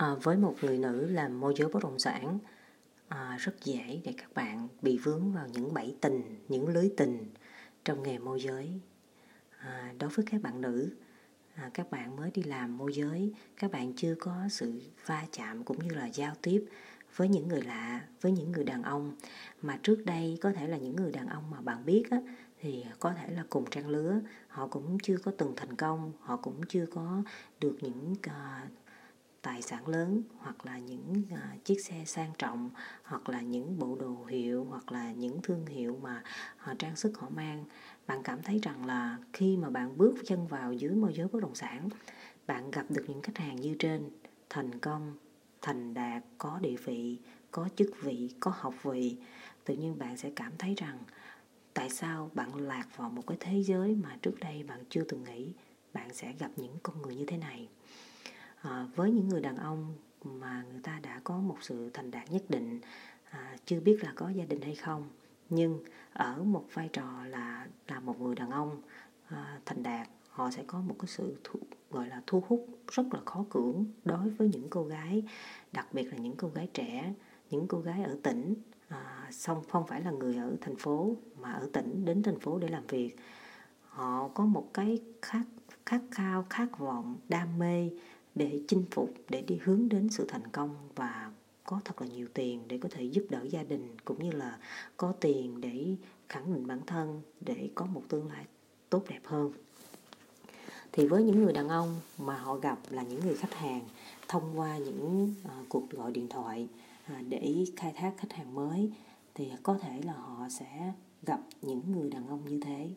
à, với một người nữ làm môi giới bất động sản à, rất dễ để các bạn bị vướng vào những bẫy tình những lưới tình trong nghề môi giới. À, đối với các bạn nữ à, các bạn mới đi làm môi giới các bạn chưa có sự va chạm cũng như là giao tiếp với những người lạ với những người đàn ông. Mà trước đây có thể là những người đàn ông mà bạn biết á, thì có thể là cùng trang lứa họ cũng chưa có từng thành công họ cũng chưa có được những uh, tài sản lớn hoặc là những uh, chiếc xe sang trọng hoặc là những bộ đồ hiệu hoặc là những thương hiệu mà họ trang sức họ mang. Bạn cảm thấy rằng là khi mà bạn bước chân vào dưới môi giới bất động sản bạn gặp được những khách hàng như trên thành công thành đạt có địa vị có chức vị có học vị tự nhiên bạn sẽ cảm thấy rằng tại sao bạn lạc vào một cái thế giới mà trước đây bạn chưa từng nghĩ bạn sẽ gặp những con người như thế này à, với những người đàn ông mà người ta đã có một sự thành đạt nhất định à, chưa biết là có gia đình hay không nhưng ở một vai trò là là một người đàn ông à, thành đạt họ sẽ có một cái sự thu, gọi là thu hút rất là khó cưỡng đối với những cô gái đặc biệt là những cô gái trẻ những cô gái ở tỉnh. À, xong không phải là người ở thành phố mà ở tỉnh đến thành phố để làm việc. Họ có một cái khát khát khao khát vọng đam mê để chinh phục để đi hướng đến sự thành công và có thật là nhiều tiền để có thể giúp đỡ gia đình cũng như là có tiền để khẳng định bản thân để có một tương lai tốt đẹp hơn. Thì với những người đàn ông mà họ gặp là những người khách hàng thông qua những uh, cuộc gọi điện thoại uh, để khai thác khách hàng mới thì có thể là họ sẽ gặp những người đàn ông như thế.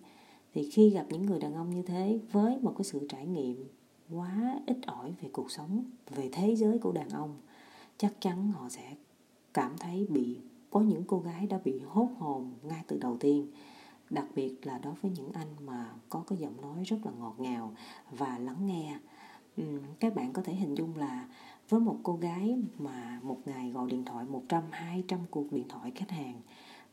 Thì khi gặp những người đàn ông như thế với một cái sự trải nghiệm quá ít ỏi về cuộc sống về thế giới của đàn ông. Chắc chắn họ sẽ cảm thấy bị có những cô gái đã bị hốt hồn ngay từ đầu tiên. Đặc biệt là đối với những anh mà có cái giọng nói rất là ngọt ngào và lắng nghe. Các bạn có thể hình dung là với một cô gái mà một ngày gọi điện thoại 100, 200 cuộc điện thoại khách hàng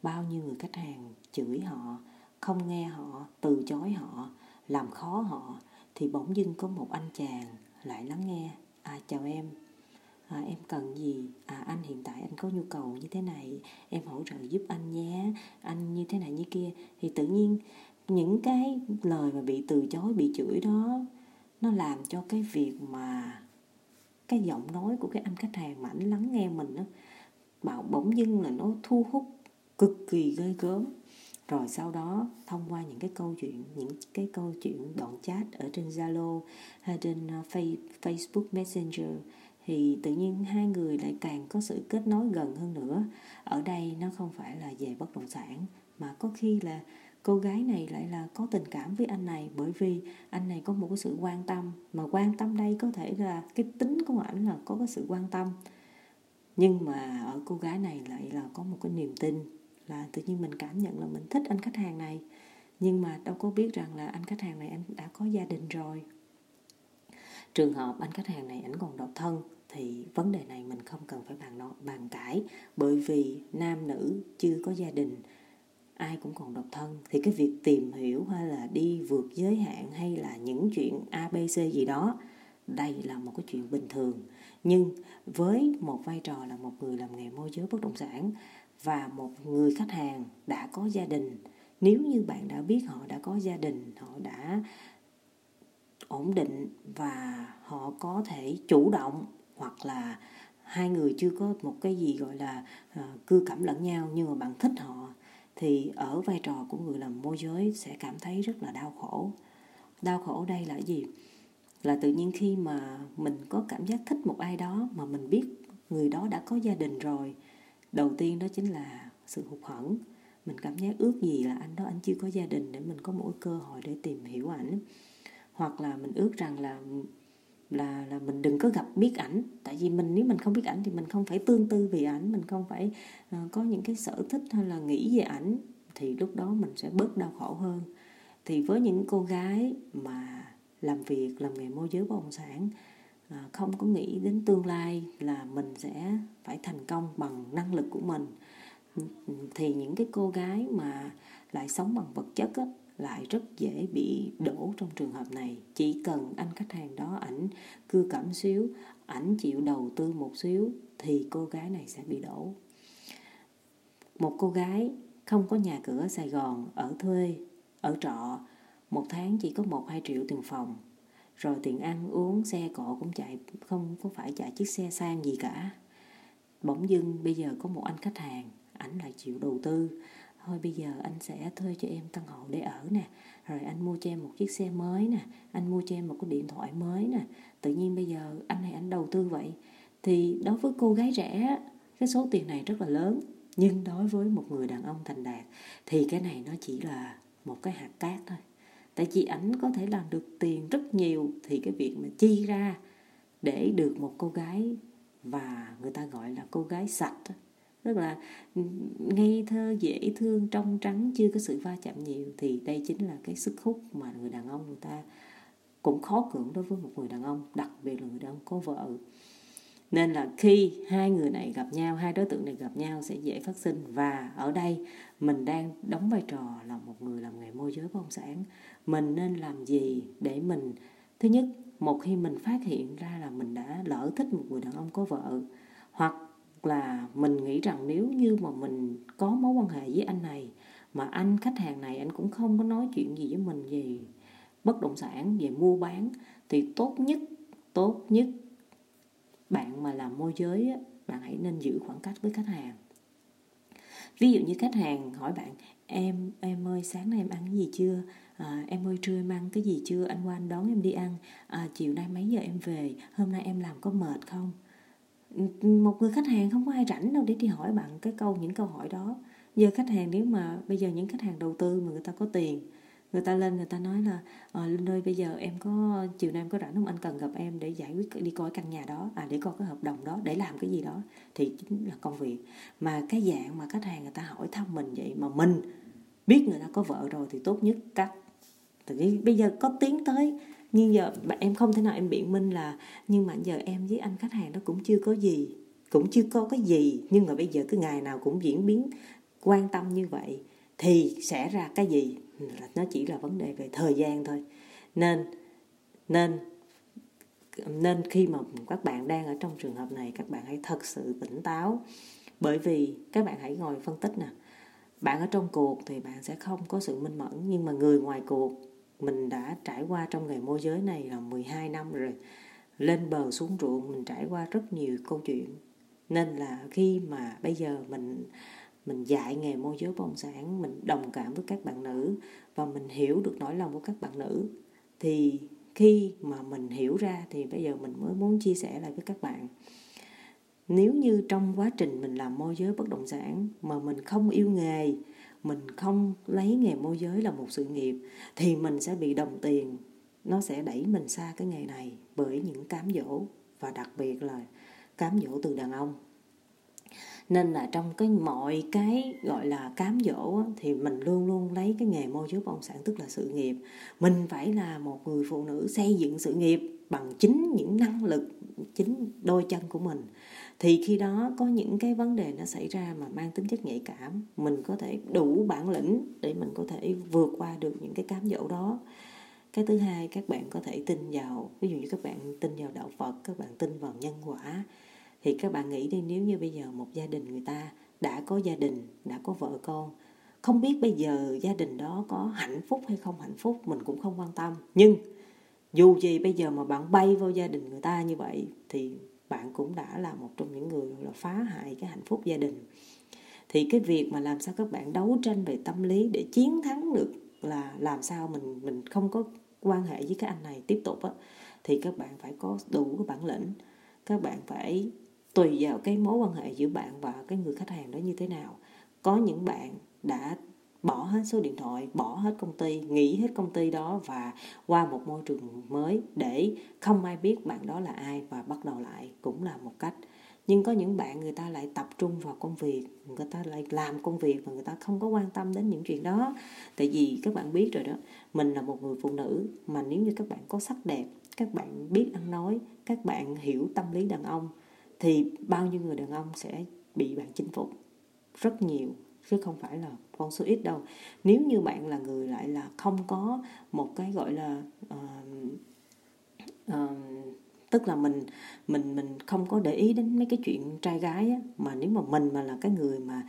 bao nhiêu người khách hàng chửi họ không nghe họ từ chối họ làm khó họ thì bỗng dưng có một anh chàng lại lắng nghe. À chào em. À, em cần gì? À anh hiện tại anh có nhu cầu như thế này. Em hỗ trợ giúp anh nhé. Anh như thế này như kia. Thì tự nhiên những cái lời mà bị từ chối bị chửi đó nó làm cho cái việc mà cái giọng nói của cái anh khách hàng mà anh lắng nghe mình đó bảo bỗng dưng là nó thu hút cực kỳ ghê gớm rồi sau đó, thông qua những cái câu chuyện, những cái câu chuyện đoạn chat ở trên Zalo hay trên ờ, Facebook Messenger thì tự nhiên hai người lại càng có sự kết nối gần hơn nữa. Ở đây nó không phải là về bất động sản, mà có khi là cô gái này lại là có tình cảm với anh này, bởi vì anh này có một cái sự quan tâm, mà quan tâm đây có thể là cái tính của ảnh là có cái sự quan tâm. Nhưng mà ở cô gái này lại là có một cái niềm tin là tự nhiên mình cảm nhận là mình thích anh khách hàng này. Nhưng mà đâu có biết rằng là anh khách hàng này anh đã có gia đình rồi. Trường hợp anh khách hàng này ảnh còn độc thân thì vấn đề này mình không cần phải bàn nó, bàn cãi. Bởi vì nam nữ chưa có gia đình, ai cũng còn độc thân. Thì cái việc tìm hiểu hay là đi vượt giới hạn hay là những chuyện abc gì đó, đây là một cái chuyện bình thường nhưng với một vai trò là một người làm nghề môi giới bất động sản và một người khách hàng đã có gia đình nếu như bạn đã biết họ đã có gia đình họ đã ổn định và họ có thể chủ động hoặc là hai người chưa có một cái gì gọi là uh, cưa cảm lẫn nhau nhưng mà bạn thích họ thì ở vai trò của người làm môi giới sẽ cảm thấy rất là đau khổ. Đau khổ đây là gì? Là tự nhiên khi mà mình có cảm giác thích một ai đó mà mình biết người đó đã có gia đình rồi đầu tiên đó chính là sự hụt hẫng. Mình cảm giác ước gì là anh đó anh chưa có gia đình để mình có mỗi cơ hội để tìm hiểu ảnh. Hoặc là mình ước rằng là là là mình đừng có gặp biết ảnh. Tại vì mình nếu mình không biết ảnh thì mình không phải tương tư về ảnh mình không phải uh, có những cái sở thích hay là nghĩ về ảnh thì lúc đó mình sẽ bớt đau khổ hơn. Thì với những cô gái mà làm việc làm nghề môi giới bất động sản à, không có nghĩ đến tương lai là mình sẽ phải thành công bằng năng lực của mình. Thì những cái cô gái mà lại sống bằng vật chất á, lại rất dễ bị đổ trong trường hợp này. Chỉ cần anh khách hàng đó ảnh cưa cảm xíu ảnh chịu đầu tư một xíu thì cô gái này sẽ bị đổ. Một cô gái không có nhà cửa ở Sài Gòn ở thuê ở trọ một tháng chỉ có một, hai triệu tiền phòng. Rồi tiền ăn, uống, xe, cộ cũng chạy, không có phải chạy chiếc xe sang gì cả. Bỗng dưng bây giờ có một anh khách hàng, ảnh lại chịu đầu tư. Thôi bây giờ anh sẽ thuê cho em căn hộ để ở nè. Rồi anh mua cho em một chiếc xe mới nè. Anh mua cho em một cái điện thoại mới nè. Tự nhiên bây giờ anh này anh đầu tư vậy. Thì đối với cô gái trẻ cái số tiền này rất là lớn. Nhưng đối với một người đàn ông thành đạt, thì cái này nó chỉ là một cái hạt cát thôi tại vì ảnh có thể làm được tiền rất nhiều thì cái việc mà chi ra để được một cô gái và người ta gọi là cô gái sạch rất là ngây thơ, dễ thương, trong trắng, chưa có sự va chạm nhiều thì đây chính là cái sức hút mà người đàn ông người ta cũng khó cưỡng đối với một người đàn ông, đặc biệt là người đàn ông có vợ nên là khi hai người này gặp nhau, hai đối tượng này gặp nhau sẽ dễ phát sinh. Và ở đây mình đang đóng vai trò là một người làm nghề môi giới bất động sản mình nên làm gì để mình, thứ nhất, một khi mình phát hiện ra là mình đã lỡ thích một người đàn ông có vợ, hoặc là mình nghĩ rằng nếu như mà mình có mối quan hệ với anh này, mà anh khách hàng này anh cũng không có nói chuyện gì với mình về bất động sản, về mua bán, thì tốt nhất tốt nhất bạn mà làm môi giới bạn hãy nên giữ khoảng cách với khách hàng. Ví dụ như khách hàng hỏi bạn em em ơi sáng nay em ăn cái gì chưa? À, em ơi trưa em ăn cái gì chưa? Anh qua anh đón em đi ăn. À, chiều nay mấy giờ em về? Hôm nay em làm có mệt không? Một người khách hàng không có ai rảnh đâu để đi hỏi bạn cái câu những câu hỏi đó. Giờ khách hàng nếu mà bây giờ những khách hàng đầu tư mà người ta có tiền người ta lên người ta nói là à, linh ơi bây giờ em có chiều nay em có rảnh không? Anh cần gặp em để giải quyết đi coi căn nhà đó à để coi cái hợp đồng đó để làm cái gì đó. Thì chính là công việc. Mà cái dạng mà khách hàng người ta hỏi thăm mình vậy mà mình biết người ta có vợ rồi thì tốt nhất cắt. Thì bây giờ có tiến tới nhưng giờ em không thể nào em biện minh là nhưng mà giờ em với anh khách hàng đó cũng chưa có gì cũng chưa có cái gì nhưng mà bây giờ cái ngày nào cũng diễn biến quan tâm như vậy thì sẽ ra cái gì? Ừ, nó chỉ là vấn đề về thời gian thôi. Nên nên nên khi mà các bạn đang ở trong trường hợp này, các bạn hãy thật sự tỉnh táo. Bởi vì các bạn hãy ngồi phân tích nè. Bạn ở trong cuộc thì bạn sẽ không có sự minh mẫn, nhưng mà người ngoài cuộc, mình đã trải qua trong nghề môi giới này là 12 năm rồi. Lên bờ xuống ruộng, mình trải qua rất nhiều câu chuyện. Nên là khi mà bây giờ mình mình dạy nghề môi giới bất động sản, mình đồng cảm với các bạn nữ và mình hiểu được nỗi lòng của các bạn nữ. Thì khi mà mình hiểu ra thì bây giờ mình mới muốn chia sẻ lại với các bạn. Nếu như trong quá trình mình làm môi giới bất động sản mà mình không yêu nghề, mình không lấy nghề môi giới là một sự nghiệp, thì mình sẽ bị đồng tiền. Nó sẽ đẩy mình xa cái nghề này bởi những cám dỗ và đặc biệt là cám dỗ từ đàn ông nên là trong cái mọi cái, gọi là, cám dỗ thì mình luôn luôn lấy cái nghề môi giới bất động sản, tức là sự nghiệp. Mình phải là một người phụ nữ xây dựng sự nghiệp bằng chính những năng lực, chính đôi chân của mình. Thì khi đó có những cái vấn đề nó xảy ra mà mang tính chất nhạy cảm, mình có thể đủ bản lĩnh để mình có thể vượt qua được những cái cám dỗ đó. Cái thứ hai, các bạn có thể tin vào, ví dụ như các bạn tin vào đạo phật, các bạn tin vào nhân quả thì các bạn nghĩ đi, nếu như bây giờ một gia đình người ta đã có gia đình, đã có vợ con, không biết bây giờ gia đình đó có hạnh phúc hay không hạnh phúc, mình cũng không quan tâm. Nhưng dù gì bây giờ mà bạn bay vô gia đình người ta như vậy, thì bạn cũng đã là một trong những người là phá hại cái hạnh phúc gia đình. Thì cái việc mà làm sao các bạn đấu tranh về tâm lý để chiến thắng được là làm sao mình mình không có quan hệ với cái anh này tiếp tục á, thì các bạn phải có đủ cái bản lĩnh. Các bạn phải tùy vào cái mối quan hệ giữa bạn và cái người khách hàng đó như thế nào. Có những bạn đã bỏ hết số điện thoại, bỏ hết công ty, nghỉ hết công ty đó và qua một môi trường mới để không ai biết bạn đó là ai và bắt đầu lại cũng là một cách. Nhưng có những bạn người ta lại tập trung vào công việc, người ta lại làm công việc và người ta không có quan tâm đến những chuyện đó. Tại vì các bạn biết rồi đó, mình là một người phụ nữ mà nếu như các bạn có sắc đẹp, các bạn biết ăn nói, các bạn hiểu tâm lý đàn ông thì bao nhiêu người đàn ông sẽ bị bạn chinh phục? Rất nhiều chứ không phải là con số ít đâu. Nếu như bạn là người lại là không có một cái gọi là uh, uh, tức là mình mình mình không có để ý đến mấy cái chuyện trai gái á, mà nếu mà mình mà là cái người mà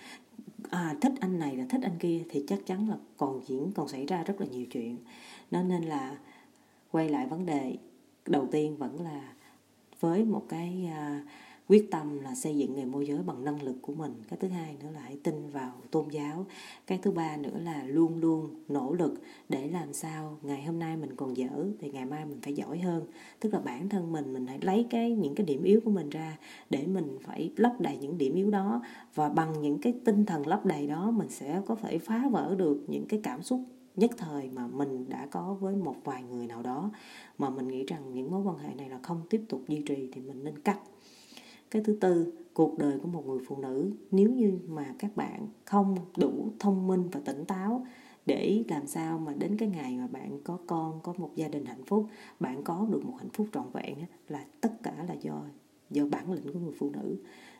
à, thích anh này là thích anh kia thì chắc chắn là còn diễn còn xảy ra rất là nhiều chuyện. Nó nên là quay lại vấn đề đầu tiên vẫn là với một cái uh, quyết tâm là xây dựng nghề môi giới bằng năng lực của mình. Cái thứ hai nữa là hãy tin vào tôn giáo. Cái thứ ba nữa là luôn luôn nỗ lực để làm sao ngày hôm nay mình còn dở thì ngày mai mình phải giỏi hơn. Tức là bản thân mình mình hãy lấy cái, những cái điểm yếu của mình ra để mình phải lấp đầy những điểm yếu đó. Và bằng những cái tinh thần lấp đầy đó, mình sẽ có thể phá vỡ được những cái cảm xúc nhất thời mà mình đã có với một vài người nào đó. Mà mình nghĩ rằng những mối quan hệ này là không tiếp tục duy trì thì mình nên cắt cái thứ tư, cuộc đời của một người phụ nữ. Nếu như mà các bạn không đủ thông minh và tỉnh táo để làm sao mà đến cái ngày mà bạn có con, có một gia đình hạnh phúc, bạn có được một hạnh phúc trọn vẹn là tất cả là do do bản lĩnh của người phụ nữ.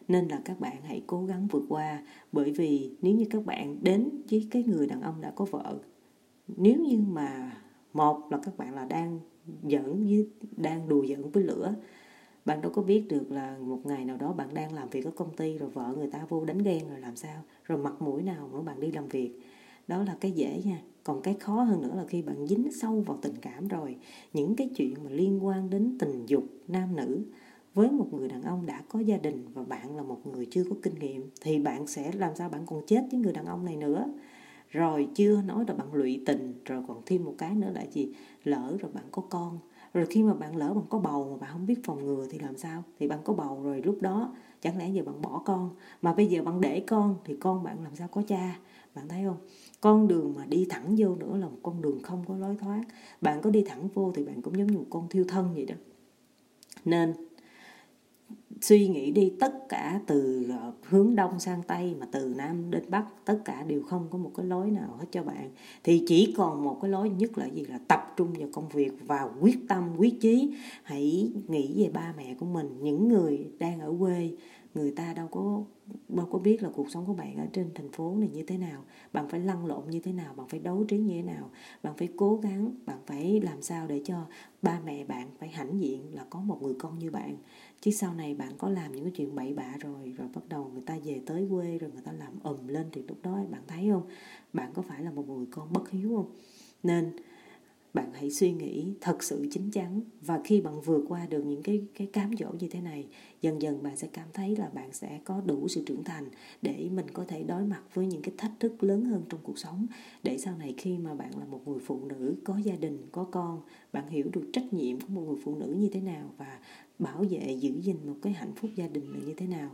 Nên là các bạn hãy cố gắng vượt qua. Bởi vì nếu như các bạn đến với cái người đàn ông đã có vợ, nếu như mà một là các bạn là đang giỡn với, đang đùa giỡn với lửa bạn đâu có biết được là một ngày nào đó bạn đang làm việc ở công ty rồi vợ người ta vô đánh ghen rồi làm sao, rồi mặt mũi nào nữa bạn đi làm việc. Đó là cái dễ nha. Còn cái khó hơn nữa là khi bạn dính sâu vào tình cảm rồi, những cái chuyện mà liên quan đến tình dục nam nữ với một người đàn ông đã có gia đình và bạn là một người chưa có kinh nghiệm, thì bạn sẽ làm sao bạn còn chết với người đàn ông này nữa? Rồi chưa nói là bạn lụy tình, rồi còn thêm một cái nữa là gì? Lỡ rồi bạn có con rồi khi mà bạn lỡ bạn có bầu mà bạn không biết phòng ngừa thì làm sao? Thì bạn có bầu rồi lúc đó, chẳng lẽ giờ bạn bỏ con? Mà bây giờ bạn để con thì con bạn làm sao có cha? Bạn thấy không? Con đường mà đi thẳng vô nữa là một con đường không có lối thoát. Bạn có đi thẳng vô thì bạn cũng giống như một con thiêu thân vậy đó. Nên suy nghĩ đi, tất cả từ ờ, hướng đông sang tây mà từ nam đến bắc, tất cả đều không có một cái lối nào hết cho bạn. Thì chỉ còn một cái lối, nhất là gì? Là tập trung vào công việc và quyết tâm, quyết chí. Hãy nghĩ về ba mẹ của mình, những người đang ở quê người ta đâu có đâu có biết là cuộc sống của bạn ở trên thành phố này như thế nào. Bạn phải lăn lộn như thế nào, bạn phải đấu trí như thế nào, bạn phải cố gắng, bạn phải làm sao để cho ba mẹ bạn phải hãnh diện là có một người con như bạn. Chứ sau này bạn có làm những cái chuyện bậy bạ rồi rồi bắt đầu người ta về tới quê, rồi người ta làm ầm lên thì lúc đó bạn thấy không? Bạn có phải là một người con bất hiếu không? Nên bạn hãy suy nghĩ thật sự chính chắn. Và khi bạn vượt qua được những cái cái cám dỗ như thế này dần dần bạn sẽ cảm thấy là bạn sẽ có đủ sự trưởng thành để mình có thể đối mặt với những cái thách thức lớn hơn trong cuộc sống. Để sau này khi mà bạn là một người phụ nữ có gia đình có con bạn hiểu được trách nhiệm của một người phụ nữ như thế nào và bảo vệ giữ gìn một cái hạnh phúc gia đình là như thế nào.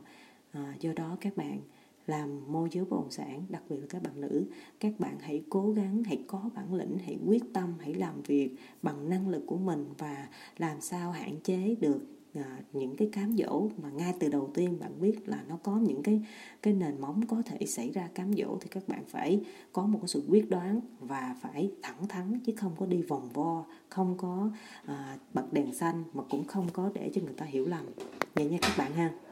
À, do đó các bạn làm môi giới bất động sản đặc biệt là các bạn nữ. Các bạn hãy cố gắng hãy có bản lĩnh hãy quyết tâm hãy làm việc bằng năng lực của mình và làm sao hạn chế được à, những cái cám dỗ mà ngay từ đầu tiên bạn biết là nó có những cái cái nền móng có thể xảy ra cám dỗ thì các bạn phải có một cái sự quyết đoán và phải thẳng thắn chứ không có đi vòng vo không có à, bật đèn xanh mà cũng không có để cho người ta hiểu lầm. Vậy nha các bạn ha.